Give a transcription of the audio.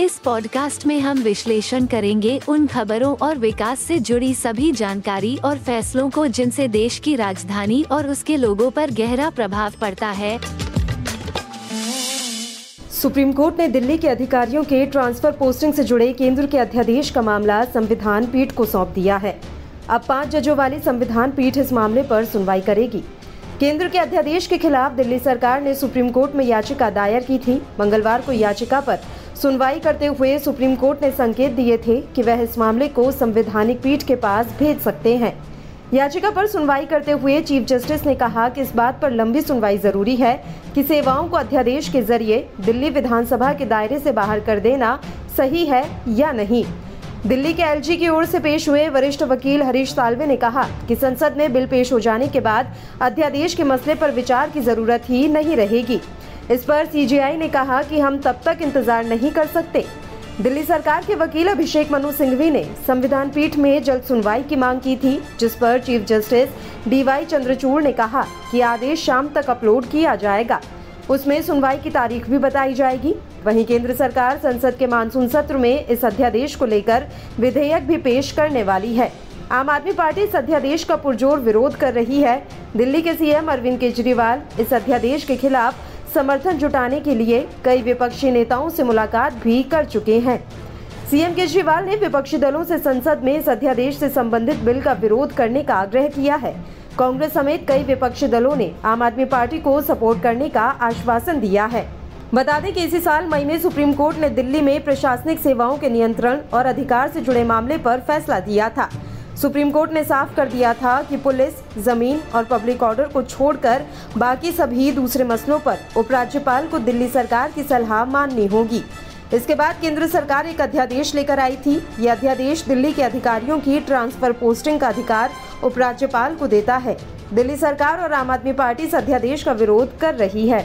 इस पॉडकास्ट में हम विश्लेषण करेंगे उन खबरों और विकास से जुड़ी सभी जानकारी और फैसलों को जिनसे देश की राजधानी और उसके लोगों पर गहरा प्रभाव पड़ता है। सुप्रीम कोर्ट ने दिल्ली के अधिकारियों के ट्रांसफ़र पोस्टिंग से जुड़े केंद्र के अध्यादेश का मामला संविधान पीठ को सौंप दिया है। अब पाँच जजों वाली संविधान पीठ इस मामले पर सुनवाई करेगी। केंद्र के अध्यादेश के खिलाफ दिल्ली सरकार ने सुप्रीम कोर्ट में याचिका दायर की थी। मंगलवार को याचिका पर सुनवाई करते हुए सुप्रीम कोर्ट ने संकेत दिए थे कि वह इस मामले को संवैधानिक पीठ के पास भेज सकते हैं। याचिका पर सुनवाई करते हुए चीफ जस्टिस ने कहा कि इस बात पर लंबी सुनवाई ज़रूरी है कि सेवाओं को अध्यादेश के ज़रिए दिल्ली विधानसभा के दायरे से बाहर कर देना सही है या नहीं। दिल्ली के एलजी की ओर से पेश हुए वरिष्ठ वकील हरीश सालवे ने कहा कि संसद में बिल पेश हो जाने के बाद अध्यादेश के मसले पर विचार की ज़रूरत ही नहीं रहेगी। इस पर सीजीआई ने कहा कि हम तब तक इंतज़ार नहीं कर सकते। दिल्ली सरकार के वकील अभिषेक मनु सिंघवी ने संविधान पीठ में जल्द सुनवाई की मांग की थी, जिस पर चीफ जस्टिस डीवाई चंद्रचूड़ ने कहा कि आदेश शाम तक अपलोड किया जाएगा। उसमें सुनवाई की तारीख भी बताई जाएगी। वहीं केंद्र सरकार संसद के मानसून सत्र में इस अध्यादेश को लेकर विधेयक भी पेश करने वाली है। आम आदमी पार्टी इस अध्यादेश का पुरजोर विरोध कर रही है। दिल्ली के सीएम अरविंद केजरीवाल इस अध्यादेश के खिलाफ समर्थन जुटाने के लिए कई विपक्षी नेताओं से मुलाकात भी कर चुके हैं। सीएम केजरीवाल ने विपक्षी दलों से संसद में इस अध्यादेश से संबंधित बिल का विरोध करने का आग्रह किया है। कांग्रेस समेत कई विपक्षी दलों ने आम आदमी पार्टी को सपोर्ट करने का आश्वासन दिया है। बता दें कि इसी साल मई में सुप्रीम कोर्ट ने दिल्ली में प्रशासनिक सेवाओं के नियंत्रण और अधिकार से जुड़े मामले पर फैसला दिया था। सुप्रीम कोर्ट ने साफ़ कर दिया था कि पुलिस, ज़मीन और पब्लिक ऑर्डर को छोड़कर बाकी सभी दूसरे मसलों पर उपराज्यपाल को दिल्ली सरकार की सलाह माननी होगी। इसके बाद केंद्र सरकार एक अध्यादेश लेकर आई थी। यह अध्यादेश दिल्ली के अधिकारियों की ट्रांसफ़र पोस्टिंग का अधिकार उपराज्यपाल को देता है। दिल्ली सरकार और आम आदमी पार्टी इस अध्यादेश का विरोध कर रही है।